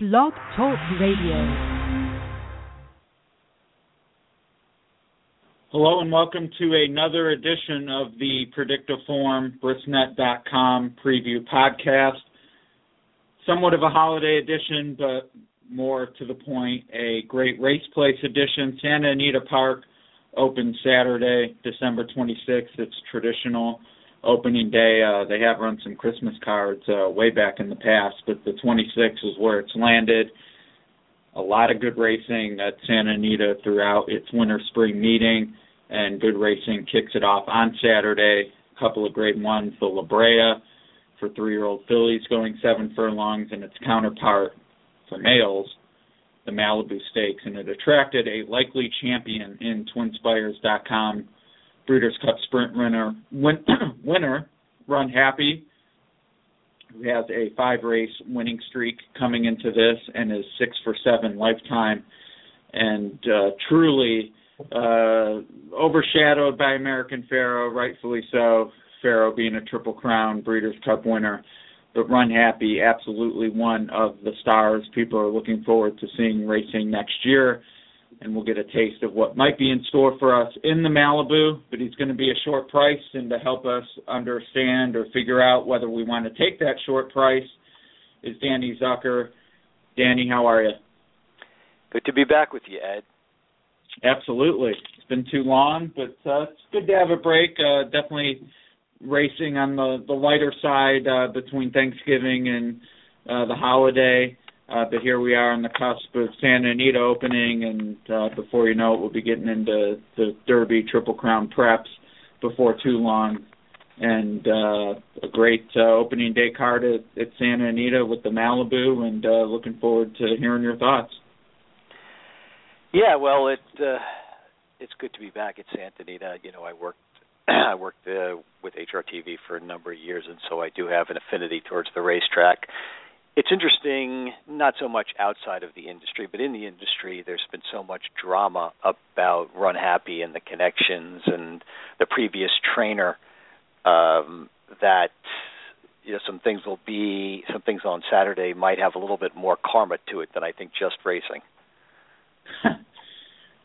Blog Talk Radio. Hello and welcome to another edition of the Predicteform Brisnet.com preview podcast. Somewhat of a holiday edition, but more to the point, a great race place edition. Santa Anita Park opens Saturday, December 26th. It's traditional opening day. Uh, they have run some Christmas cards uh, way back in the past, but the 26th is where it's landed. A lot of good racing at Santa Anita throughout its winter spring meeting, and good racing kicks it off on Saturday. A couple of great ones, the La Brea for three-year-old fillies going seven furlongs, and its counterpart for males, the Malibu Stakes, and it attracted a likely champion in TwinSpires.com Breeders' Cup Sprint winner, win, winner Runhappy, who has a five race winning streak coming into this and is six for seven lifetime, and uh, truly uh, overshadowed by American Pharoah, rightfully so. Pharoah being a Triple Crown Breeders' Cup winner, but Runhappy, absolutely one of the stars people are looking forward to seeing racing next year and we'll get a taste of what might be in store for us in the Malibu. But he's going to be a short price, and to help us understand or figure out whether we want to take that short price is Danny Zucker. Danny, how are you? Good to be back with you, Ed. Absolutely. It's been too long, but uh, it's good to have a break. Uh, definitely racing on the the lighter side uh, between Thanksgiving and uh, the holiday. Uh, but here we are on the cusp of Santa Anita opening, and uh, before you know it, we'll be getting into the Derby Triple Crown preps before too long. And uh, a great uh, opening day card at, at Santa Anita with the Malibu, and uh, looking forward to hearing your thoughts. Yeah, well, it uh, it's good to be back at Santa Anita. You know, I worked I worked uh, with HRTV for a number of years, and so I do have an affinity towards the racetrack it's interesting, not so much outside of the industry, but in the industry, there's been so much drama about Runhappy and the connections and the previous trainer um, that you know some things will be some things on Saturday might have a little bit more karma to it than I think just racing.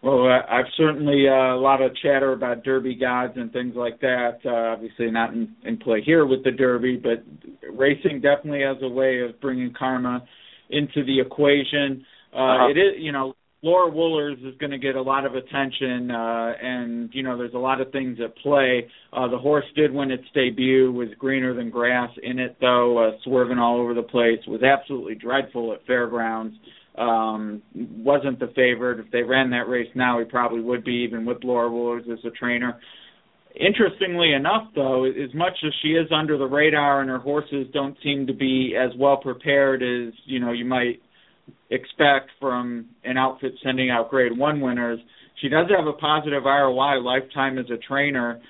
Well, I've certainly uh, a lot of chatter about Derby gods and things like that. Uh, obviously, not in, in play here with the Derby, but racing definitely has a way of bringing karma into the equation. Uh, uh-huh. It is, you know, Laura Wohlers is going to get a lot of attention, uh, and you know, there's a lot of things at play. Uh, the horse did win its debut, was greener than grass in it, though, uh, swerving all over the place, was absolutely dreadful at fairgrounds um, wasn't the favorite. If they ran that race now, he probably would be, even with Laura Wohlers as a trainer. Interestingly enough, though, as much as she is under the radar and her horses don't seem to be as well prepared as you know you might expect from an outfit sending out Grade One winners, she does have a positive ROI lifetime as a trainer.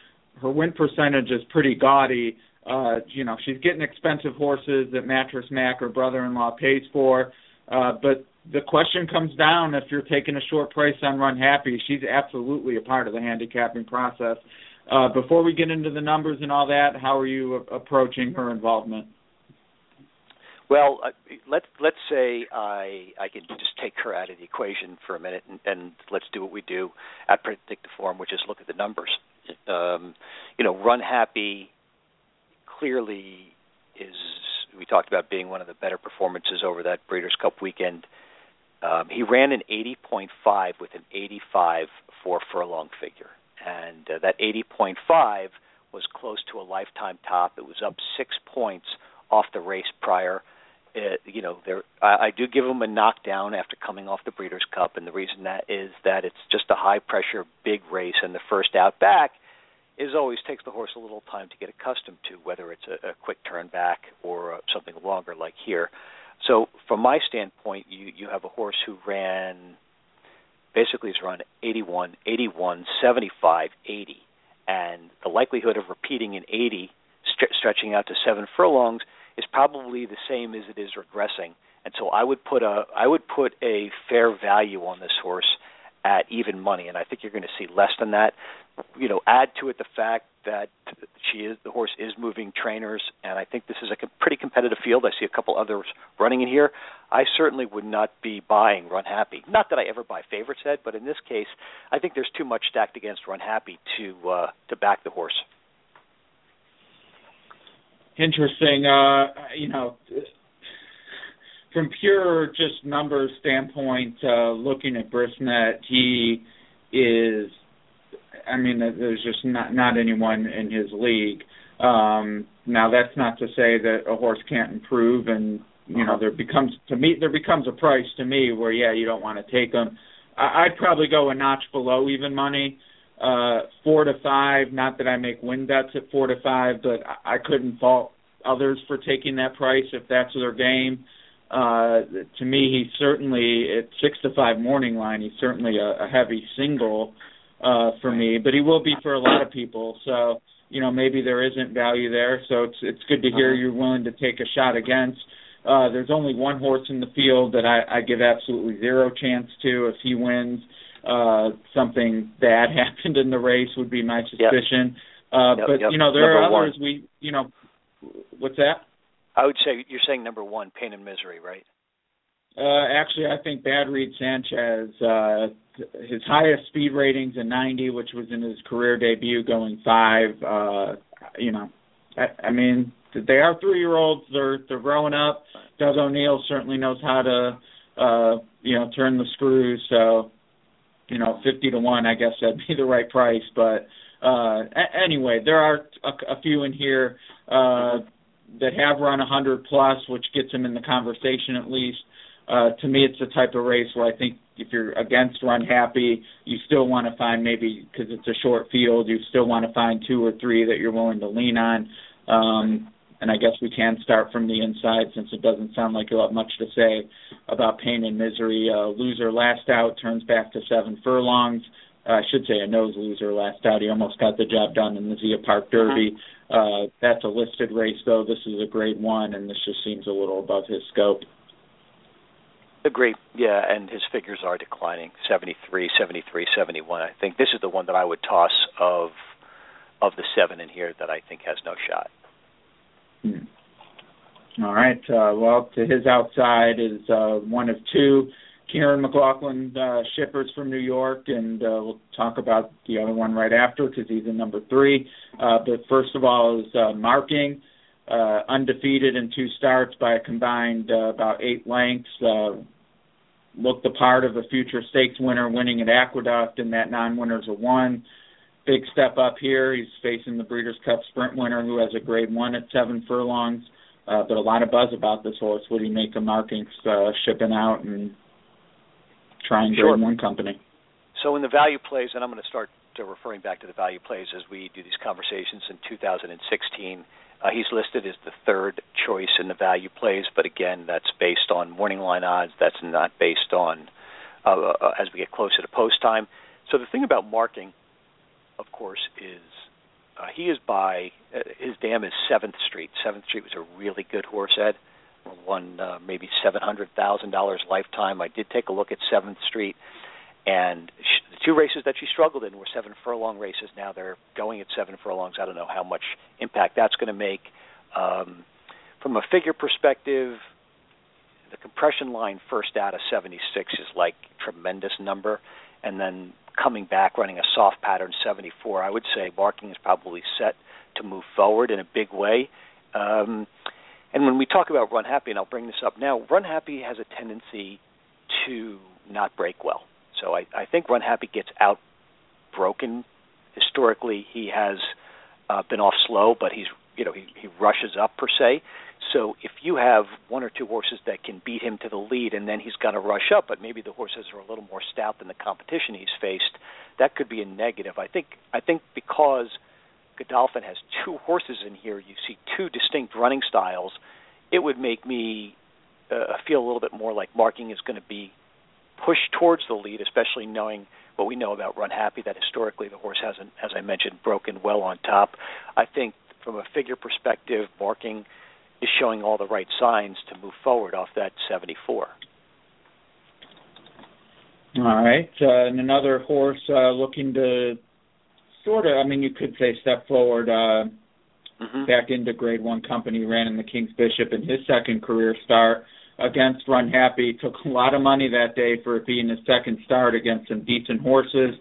Her win percentage is pretty gaudy. Uh, you know, she's getting expensive horses that Mattress Mac, her brother-in-law, pays for. Uh, but the question comes down if you're taking a short price on Runhappy, she's absolutely a part of the handicapping process. Uh, before we get into the numbers and all that, how are you a- approaching her involvement? Well, uh, let's let's say I I can just take her out of the equation for a minute, and, and let's do what we do at Predicteform, which is look at the numbers. Um, you know, Runhappy clearly is. We talked about being one of the better performances over that Breeders' Cup weekend um, he ran an 80.5 with an 85 four furlong figure, and uh, that 80.5 was close to a lifetime top. It was up six points off the race prior. Uh, you know, there I, I do give him a knockdown after coming off the Breeders' Cup, and the reason that is that it's just a high pressure big race, and the first out back is always takes the horse a little time to get accustomed to, whether it's a, a quick turn back or uh, something longer like here. So from my standpoint, you you have a horse who ran basically has run 81, 81, 75, 80, and the likelihood of repeating an 80, st- stretching out to seven furlongs, is probably the same as it is regressing. And so I would put a I would put a fair value on this horse at even money, and I think you're going to see less than that. You know, add to it the fact that she is the horse is moving trainers, and I think this is a pretty competitive field. I see a couple others running in here. I certainly would not be buying Runhappy. Not that I ever buy favorites, Ed, but in this case, I think there's too much stacked against Runhappy to uh, to back the horse. Interesting. Uh, you know, from pure just numbers standpoint, uh, looking at Brisnet, he is I mean, there's just not not anyone in his league. Um, now that's not to say that a horse can't improve, and you know there becomes to me there becomes a price to me where yeah you don't want to take him. I, I'd probably go a notch below even money, uh, four to five. Not that I make win bets at four to five, but I, I couldn't fault others for taking that price if that's their game. Uh, to me, he's certainly at six to five morning line. He's certainly a, a heavy single uh, for me, but he will be for a lot of people. So you know maybe there isn't value there. So it's it's good to hear uh-huh. you're willing to take a shot against. Uh, there's only one horse in the field that I, I give absolutely zero chance to. If he wins, uh, something bad happened in the race would be my suspicion. Yep. Uh, yep, but yep. you know there number are others. One. We you know what's that? I would say you're saying number one, pain and misery, right? Uh, actually, I think Bad Read Sanchez, uh, his highest speed ratings in 90, which was in his career debut, going five. Uh, you know, I, I mean, they are three-year-olds. They're they're growing up. Doug O'Neill certainly knows how to, uh, you know, turn the screws. So, you know, 50 to one, I guess that'd be the right price. But uh, a- anyway, there are a, a few in here uh, that have run 100 plus, which gets them in the conversation at least uh, to me, it's the type of race where I think if you're against Runhappy, you still want to find maybe because it's a short field, you still want to find two or three that you're willing to lean on. Um, and I guess we can start from the inside since it doesn't sound like you'll have much to say about pain and misery. Uh, loser last out turns back to seven furlongs. Uh, I should say a nose loser last out. He almost got the job done in the Zia Park Derby. Uh-huh. Uh, that's a listed race though. This is a grade one, and this just seems a little above his scope. Agree. Yeah, and his figures are declining 73, 73, 71. I think this is the one that I would toss of of the seven in here that I think has no shot. Hmm. All right. Uh, well, to his outside is uh, one of two. Kiaran McLaughlin uh, shippers from New York, and uh, we'll talk about the other one right after because he's in number three. Uh, but first of all is uh, marking uh, undefeated in two starts by a combined uh, about eight lengths. Uh, looked the part of a future stakes winner winning at Aqueduct, and that non-winner's a one. Big step up here. He's facing the Breeders' Cup Sprint winner, who has a grade one at seven furlongs. Uh, but a lot of buzz about this horse. Would he make of markings uh, shipping out and trying sure. grade one company? So in the value plays, and I'm going to start uh, referring back to the value plays as we do these conversations in 2016 uh, he's listed as the third choice in the value plays, but again, that's based on morning line odds. That's not based on uh, uh, as we get closer to post time. So the thing about marking, of course, is uh, he is by uh, his dam is Seventh Street. Seventh Street was a really good horse, Ed. Won uh, maybe seven hundred thousand dollars lifetime. I did take a look at Seventh Street and she, the two races that she struggled in were seven furlong races. Now they're going at seven furlongs. I don't know how much impact that's going to make. Um, from a figure perspective, the compression line first out of 76 is like tremendous number, and then coming back running a soft pattern 74. I would say Marking is probably set to move forward in a big way. Um, and when we talk about Runhappy, and I'll bring this up now, Runhappy has a tendency to not break well. So I, I think Runhappy gets out broken. Historically, he has uh, been off slow, but he's you know he, he rushes up per se. So if you have one or two horses that can beat him to the lead, and then he's going to rush up, but maybe the horses are a little more stout than the competition he's faced, that could be a negative. I think I think because Godolphin has two horses in here, you see two distinct running styles. It would make me uh, feel a little bit more like marking is going to be push towards the lead, especially knowing what we know about Runhappy, that historically the horse hasn't, as I mentioned, broken well on top. I think from a figure perspective, Marking is showing all the right signs to move forward off that 74. All right, uh, and another horse uh, looking to sort of. I mean, you could say step forward. Uh, mm-hmm. Back into Grade One company, ran in the King's Bishop in his second career start against Runhappy. Took a lot of money that day for it being his second start against some decent horses,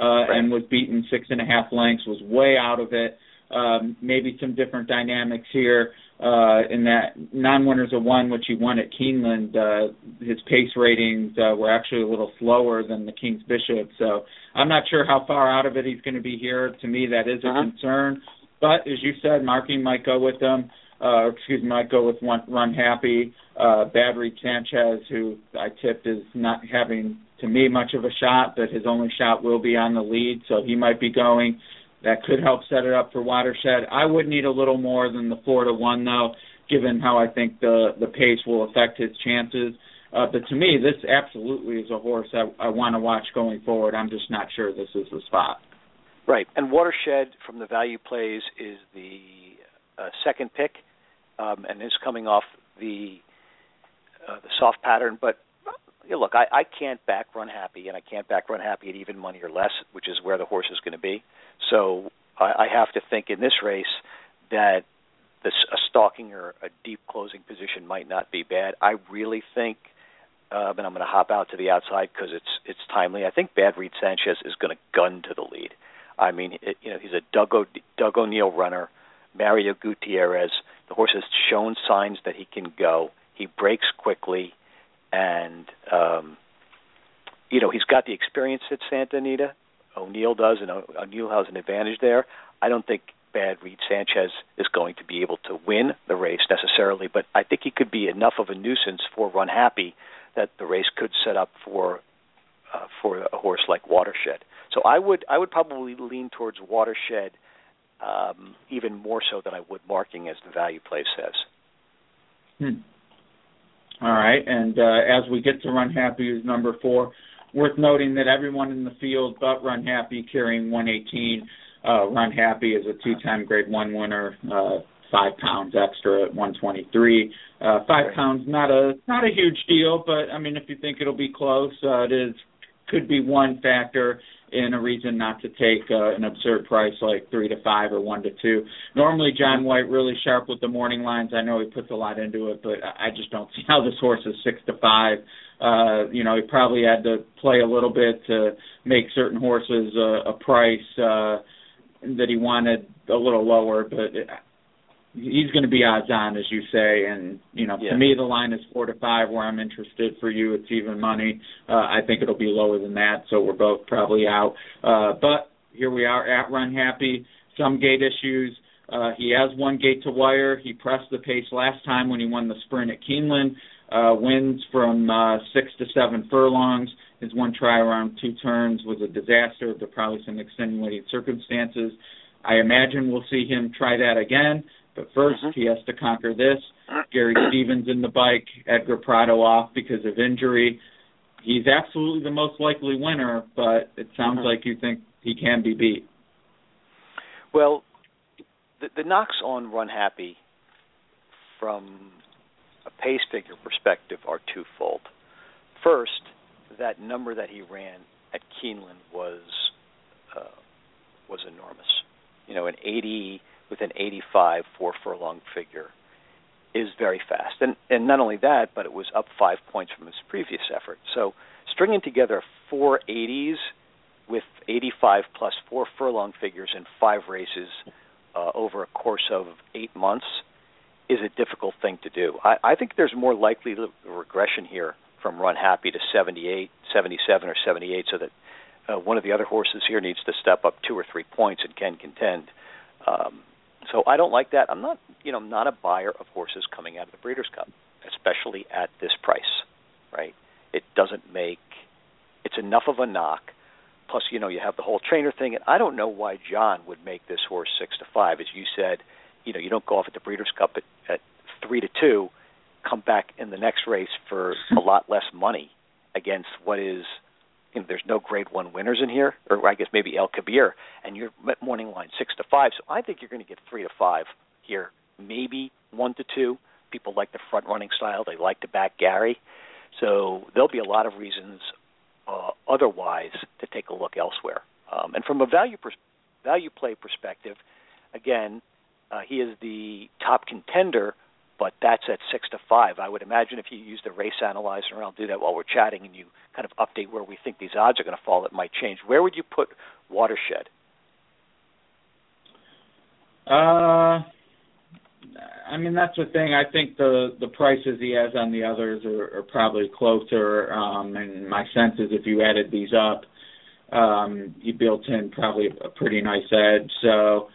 uh, right. and was beaten six and a half lengths. Was way out of it. Um, maybe some different dynamics here uh, in that non-winners of one, which he won at Keeneland. Uh, his pace ratings uh, were actually a little slower than the King's Bishop, so I'm not sure how far out of it he's going to be here. To me, that is a uh-huh. concern. But as you said, marking might go with them. Uh, excuse me, might go with one run happy. Uh, Bad Sanchez, who I tipped is not having to me much of a shot, but his only shot will be on the lead, so he might be going. That could help set it up for Watershed. I would need a little more than the four to one though, given how I think the the pace will affect his chances. Uh, but to me, this absolutely is a horse I, I want to watch going forward. I'm just not sure this is the spot. Right, and Watershed from the value plays is the uh, second pick, um, and is coming off the uh, the soft pattern. But you know, look, I, I can't back Runhappy, and I can't back Runhappy at even money or less, which is where the horse is going to be. So I, I have to think in this race that this, a stalking or a deep closing position might not be bad. I really think, uh, and I'm going to hop out to the outside because it's it's timely. I think Bad Read Sanchez is going to gun to the lead. I mean, it, you know, he's a Doug, o, Doug O'Neill runner. Mario Gutierrez. The horse has shown signs that he can go. He breaks quickly, and um, you know he's got the experience at Santa Anita. O'Neill does, and O'Neill has an advantage there. I don't think Bad Read Sanchez is going to be able to win the race necessarily, but I think he could be enough of a nuisance for Runhappy that the race could set up for uh, for a horse like Watershed. So I would I would probably lean towards Watershed um, even more so than I would marking as the value play says. Hmm. All right, and uh, as we get to Runhappy, who's number four, worth noting that everyone in the field but Runhappy carrying 118. Uh, Runhappy is a two-time Grade One winner, uh, five pounds extra at 123. Uh, five pounds, not a not a huge deal, but I mean, if you think it'll be close, uh, it is could be one factor in a reason not to take uh, an absurd price like three to five or one to two. Normally, Jon White really sharp with the morning lines. I know he puts a lot into it, but I just don't see how this horse is six to five. Uh, you know, he probably had to play a little bit to make certain horses uh, a price uh, that he wanted a little lower, but he's going to be odds on, as you say. And you know, yeah. to me, the line is four to five. Where I'm interested for you, it's even money. Uh, I think it'll be lower than that, so we're both probably out. Uh, but here we are at Runhappy. Some gate issues. Uh, he has one gate to wire. He pressed the pace last time when he won the sprint at Keeneland. Uh, wins from uh, six to seven furlongs. His one try around two turns was a disaster. There probably some extenuating circumstances. I imagine we'll see him try that again. But 1st Mhm. he has to conquer this. Gary Stevens in the bike, Edgar Prado off because of injury. He's absolutely the most likely winner, but it sounds Mhm. like you think he can be beat. Well, the, the knocks on Runhappy from a pace figure perspective are twofold. First, that number that he ran at Keeneland was uh, was enormous. You know, an 80 with an 85 four furlong figure is very fast, and and not only that, but it was up five points from his previous effort. So stringing together four 80s with 85 plus four furlong figures in five races uh, over a course of eight months is a difficult thing to do. I, I think there's more likely regression here from Runhappy to 78, 77, or 78, so that uh, one of the other horses here needs to step up two or three points and can contend. Um, so I don't like that. I'm not, you know, I'm not a buyer of horses coming out of the Breeders' Cup, especially at this price. Right? It doesn't make. It's enough of a knock. Plus, you know, you have the whole trainer thing, and I don't know why Jon would make this horse six to five. As you said, you know, you don't go off at the Breeders' Cup at, at three to two, come back in the next race for a lot less money against what is you know, there's no grade one winners in here, or I guess maybe El Kabeir, and your morning line six to five. So I think you're going to get three to five here, maybe one to two. People like the front running style; they like to back Gary. So there'll be a lot of reasons uh, otherwise to take a look elsewhere. Um, and from a value pers- value play perspective, again, uh, he is the top contender, but that's at six to five. I would imagine if you use the race analyzer, and I'll do that while we're chatting, and you kind of update where we think these odds are going to fall, it might change. Where would you put Watershed? Uh, I mean that's the thing. I think the the prices he has on the others are, are probably closer. Um, and my sense is if you added these up, um, you built in probably a pretty nice edge. So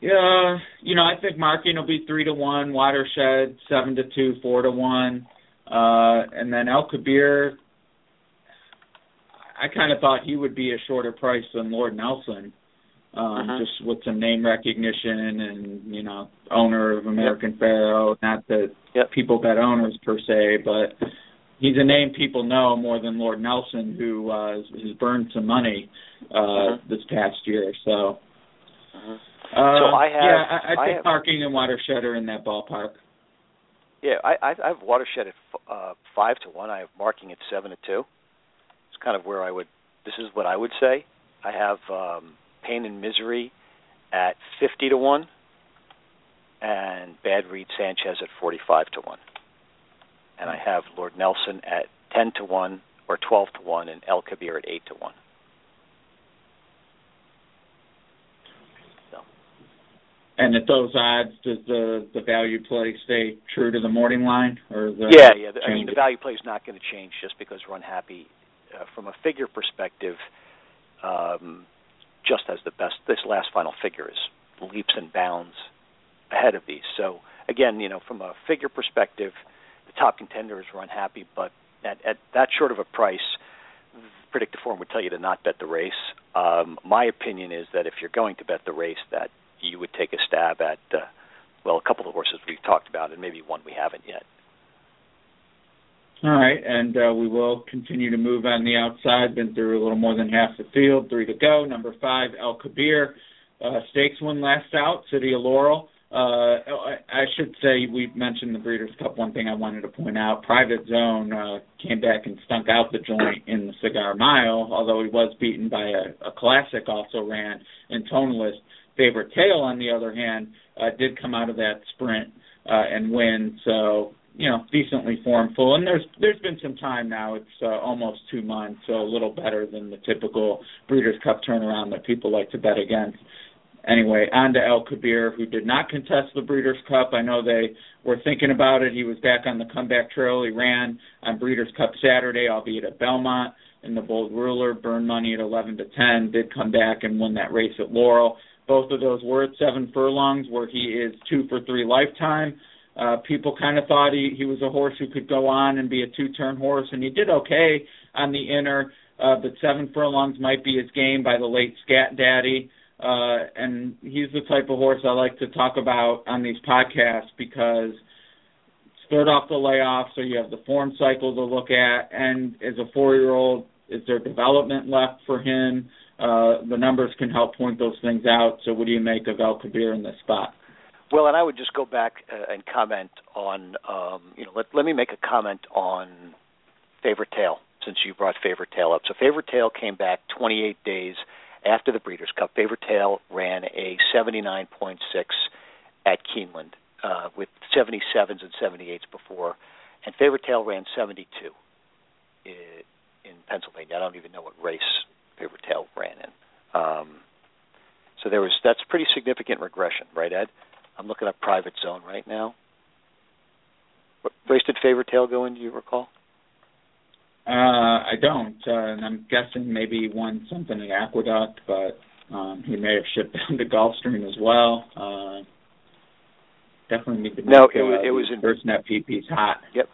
yeah, you know, I think marking will be three to one, Watershed seven to two, four to one, uh, and then El Kabeir. I kind of thought he would be a shorter price than Lord Nelson, um, uh-huh. just with some name recognition and you know, owner of American yep. Pharoah. Not that yep. people bet owners per se, but he's a name people know more than Lord Nelson, who uh, has burned some money uh, uh-huh. this past year. So. Uh-huh. Uh, so I have. Yeah, I, I think I have, Marking and Watershed are in that ballpark. Yeah, I, I have Watershed at uh, five to one. I have Marking at seven to two. It's kind of where I would. This is what I would say. I have um, Pain and Misery at fifty to one, and Bad Read Sanchez at forty-five to one, and I have Lord Nelson at ten to one or twelve to one, and El Kabeir at eight to one. And at those odds, does the the value play stay true to the morning line, or the yeah, yeah? I mean, the value play is not going to change just because Runhappy, uh, from a figure perspective, um, just as the best. This last final figure is leaps and bounds ahead of these. So again, you know, from a figure perspective, the top contenders is Runhappy, but at, at that short of a price, Predicteform would tell you to not bet the race. Um, my opinion is that if you're going to bet the race, that you would take a stab at, uh, well, a couple of horses we've talked about, and maybe one we haven't yet. All right, and uh, we will continue to move on the outside. Been through a little more than half the field. Three to go. Number five, El Kabeir. Uh, stakes one last out, City of Laurel. Uh, I should say we mentioned the Breeders' Cup. One thing I wanted to point out: Private Zone uh, came back and stunk out the joint in the Cigar Mile, although he was beaten by a, a classic also ran in Tonalist. Favorite Tale, on the other hand, uh, did come out of that sprint uh, and win. So you know, decently formful. And there's there's been some time now. It's uh, almost two months, so a little better than the typical Breeders' Cup turnaround that people like to bet against. Anyway, on to El Kabeir, who did not contest the Breeders' Cup. I know they were thinking about it. He was back on the comeback trail. He ran on Breeders' Cup Saturday, albeit at Belmont. In the Bold Ruler, burned money at 11 to 10. Did come back and win that race at Laurel. Both of those were at seven furlongs, where he is two for three lifetime. Uh, people kind of thought he, he was a horse who could go on and be a two-turn horse, and he did okay on the inner. Uh, but seven furlongs might be his game by the late Scat Daddy. Uh, and he's the type of horse I like to talk about on these podcasts because third off the layoff, so you have the form cycle to look at. And as a four-year-old, is there development left for him? Uh, the numbers can help point those things out. So, what do you make of El Kabeir in this spot? Well, and I would just go back uh, and comment on, um, you know, let, let me make a comment on Favorite Tale since you brought Favorite Tale up. So Favorite Tale came back 28 days after the Breeders' Cup. Favorite Tale ran a 79.6 at Keeneland uh, with 77s and 78s before, and Favorite Tale ran 72 in, in Pennsylvania. I don't even know what race Favorite Tale ran in. Um, so there was that's pretty significant regression, right, Ed? I'm looking up Private Zone right now. What race did Favorite Tale go in? Do you recall? Uh, I don't, uh, and I'm guessing maybe he won something in Aqueduct, but um, he may have shipped down to Gulfstream as well. Uh, definitely need to. No, it was it was in Brisnet PP's hot. Yep.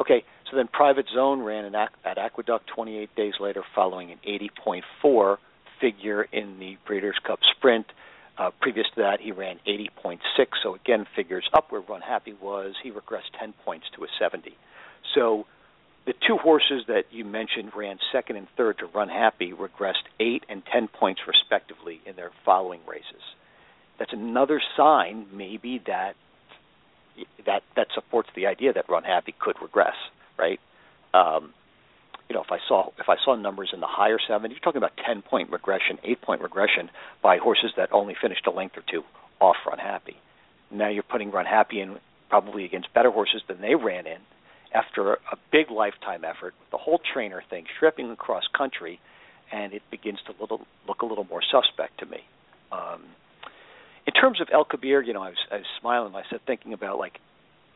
Okay, so then Private Zone ran in, at Aqueduct 28 days later, following an 80.4 figure in the Breeders' Cup Sprint. Uh, previous to that, he ran 80.6, so again, figures up where Runhappy was. He regressed 10 points to a 70. So the two horses that you mentioned ran second and third to Runhappy regressed 8 and 10 points respectively in their following races. That's another sign, maybe, that that that supports the idea that Runhappy could regress, right? Um, you know, if I saw if I saw numbers in the higher seven, you're talking about ten point regression, eight point regression by horses that only finished a length or two off Runhappy. Now you're putting Runhappy in probably against better horses than they ran in after a big lifetime effort, the whole trainer thing, stripping across country, and it begins to little, look a little more suspect to me. Um, in terms of El Kabeir, you know, I was, I was smiling. I said thinking about like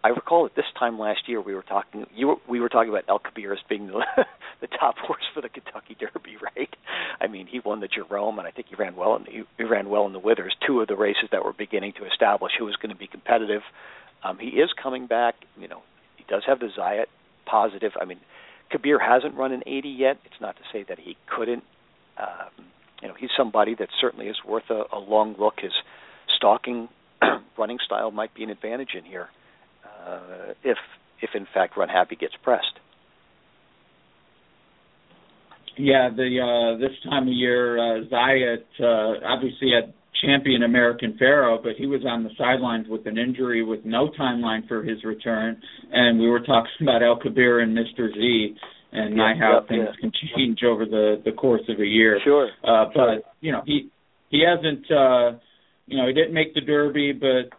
I recall at this time last year we were talking you were, we were talking about El Kabeir as being the, the top horse for the Kentucky Derby, right? I mean, he won the Jerome, and I think he ran well in the, he ran well in the Withers, two of the races that were beginning to establish who was going to be competitive. Um, he is coming back. You know, he does have the Zayat positive. I mean, Kabeir hasn't run an 80 yet. It's not to say that he couldn't. Um, you know, he's somebody that certainly is worth a, a long look. His stalking running style might be an advantage in here uh, if if in fact Runhappy gets pressed. Yeah, the uh, this time of year, uh, Zayat uh, obviously had champion American Pharoah, but he was on the sidelines with an injury with no timeline for his return. And we were talking about El Kabeir and Mr. Z and yeah, how yep, things yeah. can change over the the course of a year. Sure. Uh, but you know he he hasn't uh, you know he didn't make the Derby, but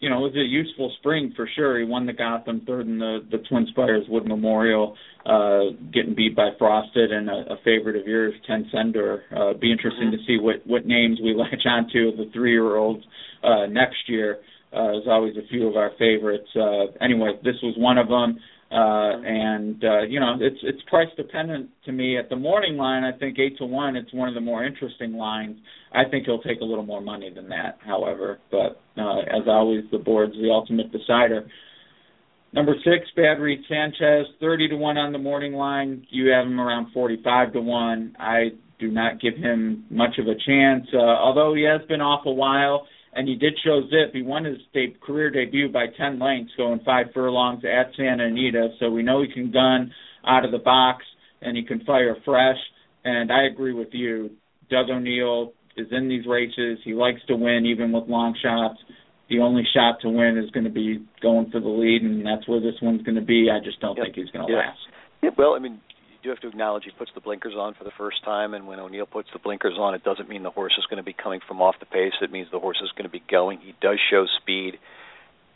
you know, it was a useful spring for sure. He won the Gotham third in the the TwinSpires Wood Memorial, uh, getting beat by Frosted and a, a favorite of yours, Tencendur. Uh, be interesting mm-hmm. to see what what names we latch onto of the three year olds uh, next year. Uh, there's always a few of our favorites. Uh, anyway, this was one of them. Uh, and uh, you know, it's it's price dependent to me. At the morning line, I think eight to one. It's one of the more interesting lines. I think he'll take a little more money than that, however. But uh, as always, the board's the ultimate decider. Number six, Bad Read Sanchez, thirty to one on the morning line. You have him around forty-five to one. I do not give him much of a chance, uh, although he has been off a while and he did show zip. He won his de- career debut by 10 lengths, going five furlongs at Santa Anita. So we know he can gun out of the box and he can fire fresh. And I agree with you. Doug O'Neill is in these races. He likes to win, even with long shots. The only shot to win is going to be going for the lead, and that's where this one's going to be. I just don't think he's going to yeah. last. Yeah, well, I mean, do have to acknowledge he puts the blinkers on for the first time, and when O'Neill puts the blinkers on, it doesn't mean the horse is going to be coming from off the pace. It means the horse is going to be going. He does show speed.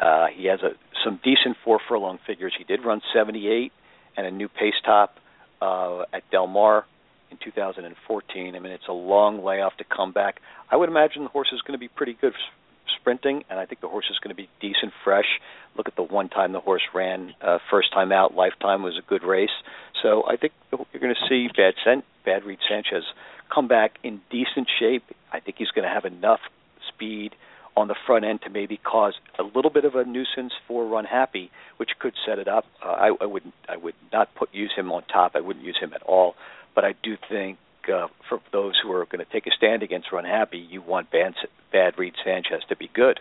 Uh, he has a some decent four furlong figures. He did run 78 and a new pace top uh, at Del Mar in 2014. I mean, it's a long layoff to come back. I would imagine the horse is going to be pretty good sprinting, and I think the horse is going to be decent, fresh. Look at the one time the horse ran, uh, first time out, lifetime was a good race. So I think you're going to see Bad, San- Bad Read Sanchez come back in decent shape. I think he's going to have enough speed on the front end to maybe cause a little bit of a nuisance for Runhappy, which could set it up. Uh, I, I would I would not put use him on top. I wouldn't use him at all. But I do think uh, for those who are going to take a stand against Runhappy, you want Bad, Bad Read Sanchez to be good.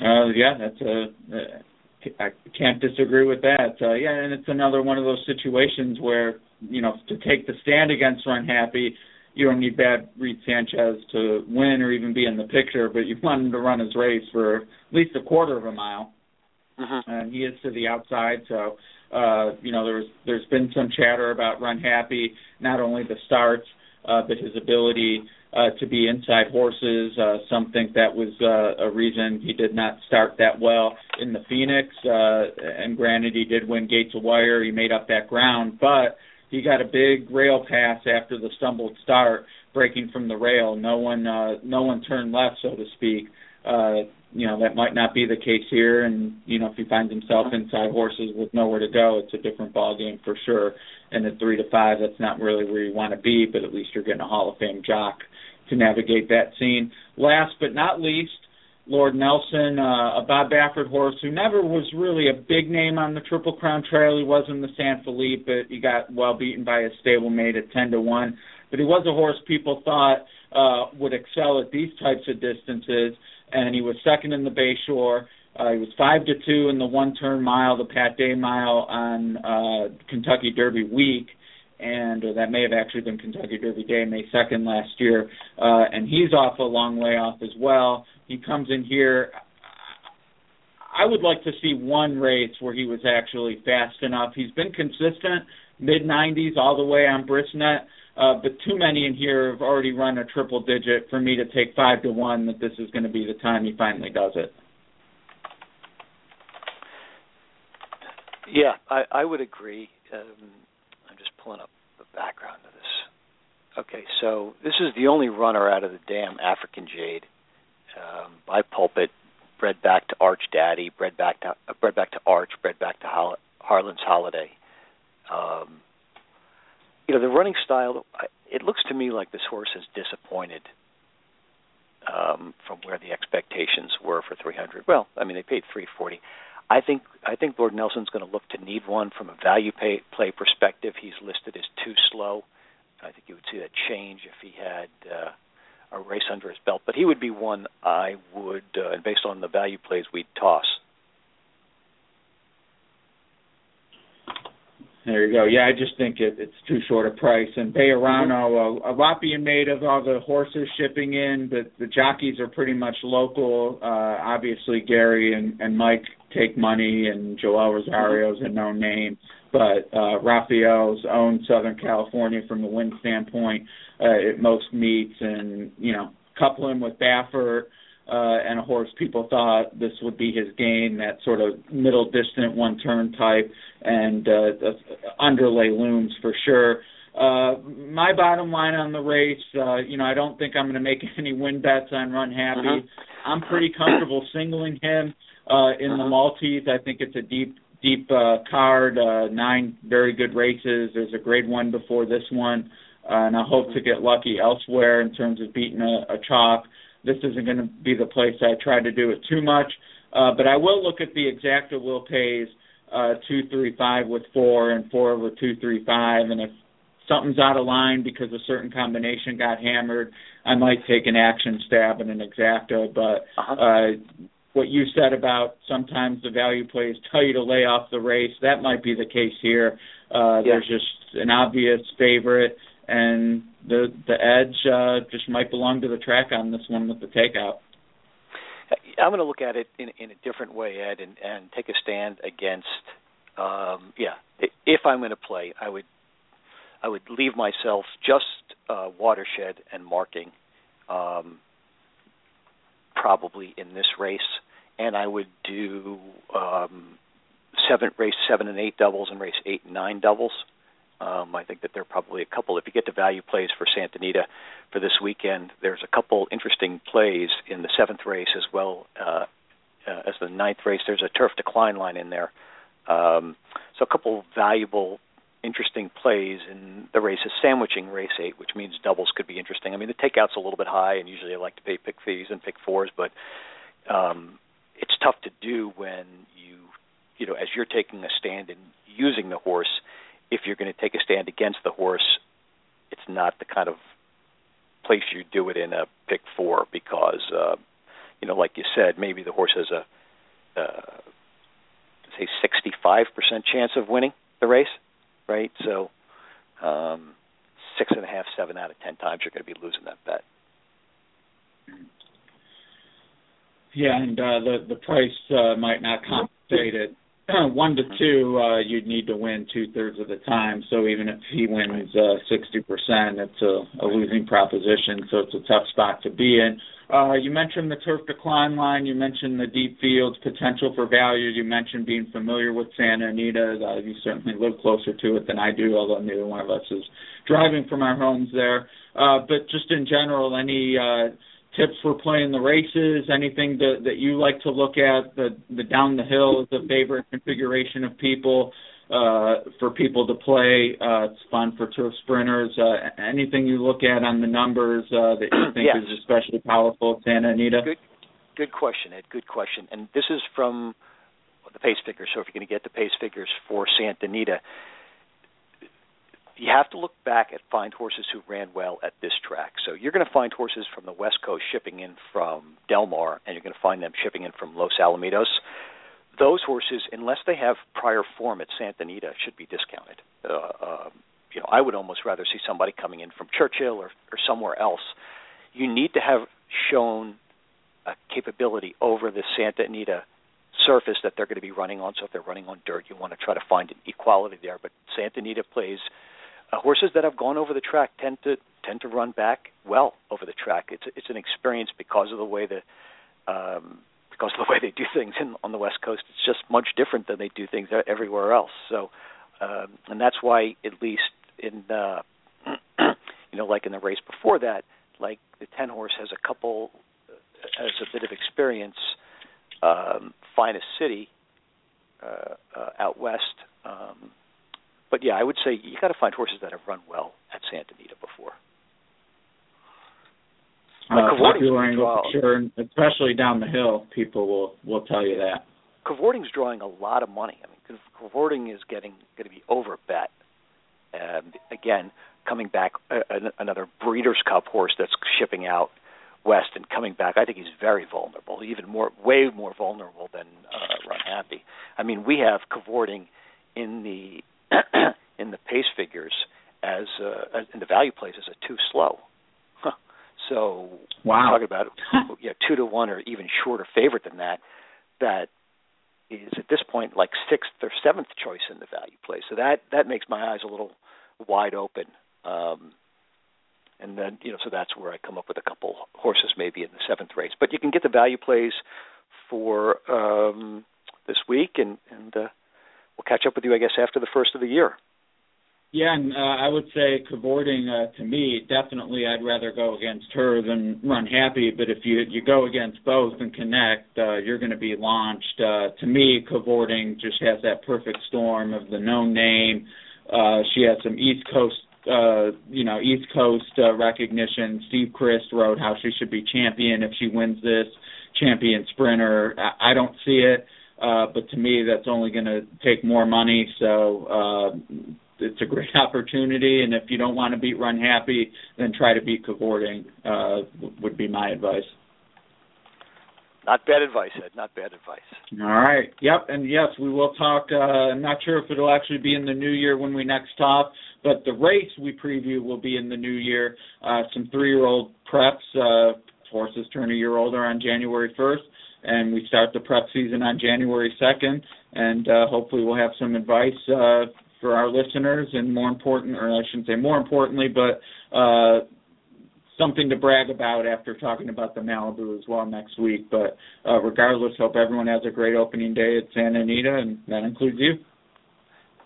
Uh, yeah, that's a. Uh, I can't disagree with that. Uh, yeah, and it's another one of those situations where you know to take the stand against Runhappy, you don't need Bad Read Sanchez to win or even be in the picture, but you want him to run his race for at least a quarter of a mile, mm-hmm. and he is to the outside. So uh, you know there's there's been some chatter about Runhappy, not only the starts, uh, but his ability uh, to be inside horses. Uh, some think that was uh, a reason he did not start that well in the Phoenix. Uh, and granted, he did win Gates of Wire. He made up that ground, but he got a big rail pass after the stumbled start, breaking from the rail. No one, uh, no one turned left, so to speak. Uh, you know that might not be the case here, and you know if he finds himself inside horses with nowhere to go, it's a different ball game for sure. And at three to five, that's not really where you want to be, but at least you're getting a Hall of Fame jock to navigate that scene. Last but not least, Lord Nelson, uh, a Bob Baffert horse who never was really a big name on the Triple Crown Trail. He was in the San Felipe, but he got well beaten by his stablemate at ten to one. But he was a horse people thought uh, would excel at these types of distances, and he was second in the Bayshore. Uh, he was five to two in the one-turn mile, the Pat Day mile on uh, Kentucky Derby week and uh, that may have actually been Kentucky Derby Day, May 2nd last year. Uh, and he's off a long layoff as well. He comes in here. I would like to see one race where he was actually fast enough. He's been consistent, mid 90s all the way on Brisnet, uh, but too many in here have already run a triple digit for me to take five to one that this is going to be the time he finally does it. Yeah, I, I would agree. Um, I'm just pulling up the background of this. Okay, so this is the only runner out of the dam African Jade um, by Pulpit, bred back to Arch Daddy, bred back to uh, bred back to Arch, bred back to Hol- Harlan's Holiday. Um, you know, the running style. It looks to me like this horse is disappointed um, from where the expectations were for 300. Well, I mean, they paid 340. I think I think Lord Nelson's going to look to need one from a value pay, play perspective. He's listed as too slow. I think you would see that change if he had uh, a race under his belt. But he would be one I would, uh, based on the value plays, we'd toss. There you go. Yeah, I just think it, it's too short a price. And Bejarano, uh, a lot being made of all the horses shipping in, but the jockeys are pretty much local. Uh, obviously, Gary and, and Mike take money, and Joel Rosario's a known name. But uh, Rafael's own Southern California from the win standpoint uh, at most meets, and you know, couple him with Baffert uh, and a horse people thought this would be his game, that sort of middle distant one turn type, and uh, underlay looms for sure. Uh, my bottom line on the race, uh, you know, I don't think I'm going to make any win bets on Runhappy. Uh-huh. I'm pretty comfortable singling him uh, in uh-huh. the Maltese. I think it's a deep, deep uh, card. Uh, nine very good races. There's a grade one before this one, uh, and I hope to get lucky elsewhere in terms of beating a, a chalk this isn't going to be the place I try to do it too much. Uh, but I will look at the exacta will pays uh, two three five with four and four over two three five, and if something's out of line because a certain combination got hammered, I might take an action stab at an exacta. But uh-huh. uh, what you said about sometimes the value plays tell you to lay off the race, that might be the case here. Uh, yeah. There's just an obvious favorite and the the edge uh, just might belong to the track on this one with the takeout. I'm going to look at it in, in a different way, Ed, and, and take a stand against. Um, yeah, if I'm going to play, I would I would leave myself just uh, watershed and marking, um, probably in this race, and I would do um, seven race seven and eight doubles and race eight and nine doubles. Um, I think that there are probably a couple. If you get to value plays for Santa Anita for this weekend, there's a couple interesting plays in the seventh race as well uh, uh, as the ninth race. There's a turf decline line in there, um, so a couple valuable, interesting plays in the race is sandwiching race eight, which means doubles could be interesting. I mean the takeout's a little bit high, and usually I like to pay pick threes and pick fours, but um, it's tough to do when you you know as you're taking a stand and using the horse if you're going to take a stand against the horse, it's not the kind of place you do it in a pick four because, uh, you know, like you said, maybe the horse has a uh, say 65% chance of winning the race, right? So um, six and a half, seven out of ten times you're going to be losing that bet. Yeah, and uh, the the price uh, might not compensate it one to two, uh, you'd need to win two thirds of the time. So even if he wins uh, sixty uh, percent, it's a, a losing proposition. So it's a tough spot to be in. Uh, you mentioned the turf decline line. You mentioned the deep fields potential for value. You mentioned being familiar with Santa Anita. Uh, you certainly live closer to it than I do, although neither one of us is driving from our homes there. Uh, but just in general, any uh, tips for playing the races, anything that that you like to look at. The the down the hill is a favorite configuration of people uh, for people to play. Uh, it's fun for turf sprinters. Uh, anything you look at on the numbers uh, that you think yes. is especially powerful, Santa Anita. Good, good question, Ed. Good question. And this is from the pace figures. So if you're going to get the pace figures for Santa Anita, you have to look back at find horses who ran well at this track. So you're going to find horses from the West Coast shipping in from Del Mar, and you're going to find them shipping in from Los Alamitos. Those horses, unless they have prior form at Santa Anita, should be discounted. Uh, uh, you know, I would almost rather see somebody coming in from Churchill or, or somewhere else. You need to have shown a capability over the Santa Anita surface that they're going to be running on. So if they're running on dirt, you want to try to find an equality there. But Santa Anita plays uh, horses that have gone over the track tend to tend to run back well over the track. It's it's an experience because of the way the um, because of the way they do things in, on the West Coast. It's just much different than they do things everywhere else. So, um, and that's why at least in uh, you know like in the race before that, like the ten horse has a couple has a bit of experience. Um, finest city uh, uh, out west. Um, but yeah, I would say you got to find horses that have run well at Santa Anita before. Uh, popular angle, sure, especially down the hill. People will will tell you that. Cavorting's drawing a lot of money. I mean, Cavorting is getting going to be over bet. And again, coming back, uh, another Breeders' Cup horse that's shipping out west and coming back. I think he's very vulnerable, even more, way more vulnerable than uh, Runhappy. I mean, we have Cavorting in the in the pace figures as uh, in the value plays as a too slow. So wow. talking about yeah two to one or even shorter favorite than that. That is at this point like sixth or seventh choice in the value play. So that that makes my eyes a little wide open. Um, and then you know so that's where I come up with a couple horses maybe in the seventh race. But you can get the value plays for um, this week, and and uh, we'll catch up with you I guess after the first of the year. Yeah, and uh, I would say cavorting uh, to me definitely I'd rather go against her than Runhappy. But if you you go against both and connect, uh, you're going to be launched. Uh, to me, cavorting just has that perfect storm of the known name. Uh, she has some East Coast, uh, you know, East Coast uh, recognition. Steve Crist wrote how she should be champion if she wins this champion sprinter. I, I don't see it. Uh, but to me, that's only going to take more money. So uh, it's a great opportunity. And if you don't want to beat Runhappy, then try to beat cavorting. Uh, would be my advice. Not bad advice, Ed. Not bad advice. All right. Yep. And yes, we will talk. Uh, I'm not sure if it'll actually be in the new year when we next talk, but the race we preview will be in the new year. Uh, some three-year-old preps. Uh, horses turn a year older on January 1st, and we start the prep season on January 2nd. And uh, hopefully, we'll have some advice uh, for our listeners, and more important, or I shouldn't say more importantly, but uh, something to brag about after talking about the Malibu as well next week. But uh, regardless, hope everyone has a great opening day at Santa Anita, and that includes you.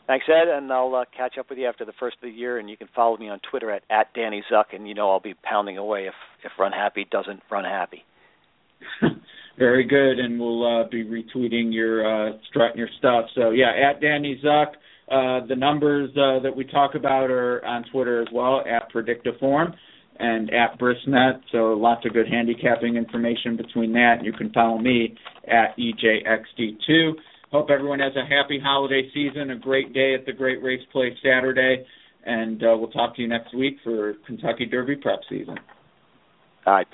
Thanks, Ed, and I'll uh, catch up with you after the first of the year. And you can follow me on Twitter at, at Danny Zuck, and you know I'll be pounding away if if Runhappy doesn't run happy. Very good, and we'll uh, be retweeting your uh, strutting your stuff. So yeah, at Danny Zuck. Uh, the numbers uh, that we talk about are on Twitter as well at Predicteform and at Brisnet. So lots of good handicapping information between that. You can follow me at EJXD2. Hope everyone has a happy holiday season, a great day at the Great Race Place Saturday, and uh, we'll talk to you next week for Kentucky Derby prep season. All right.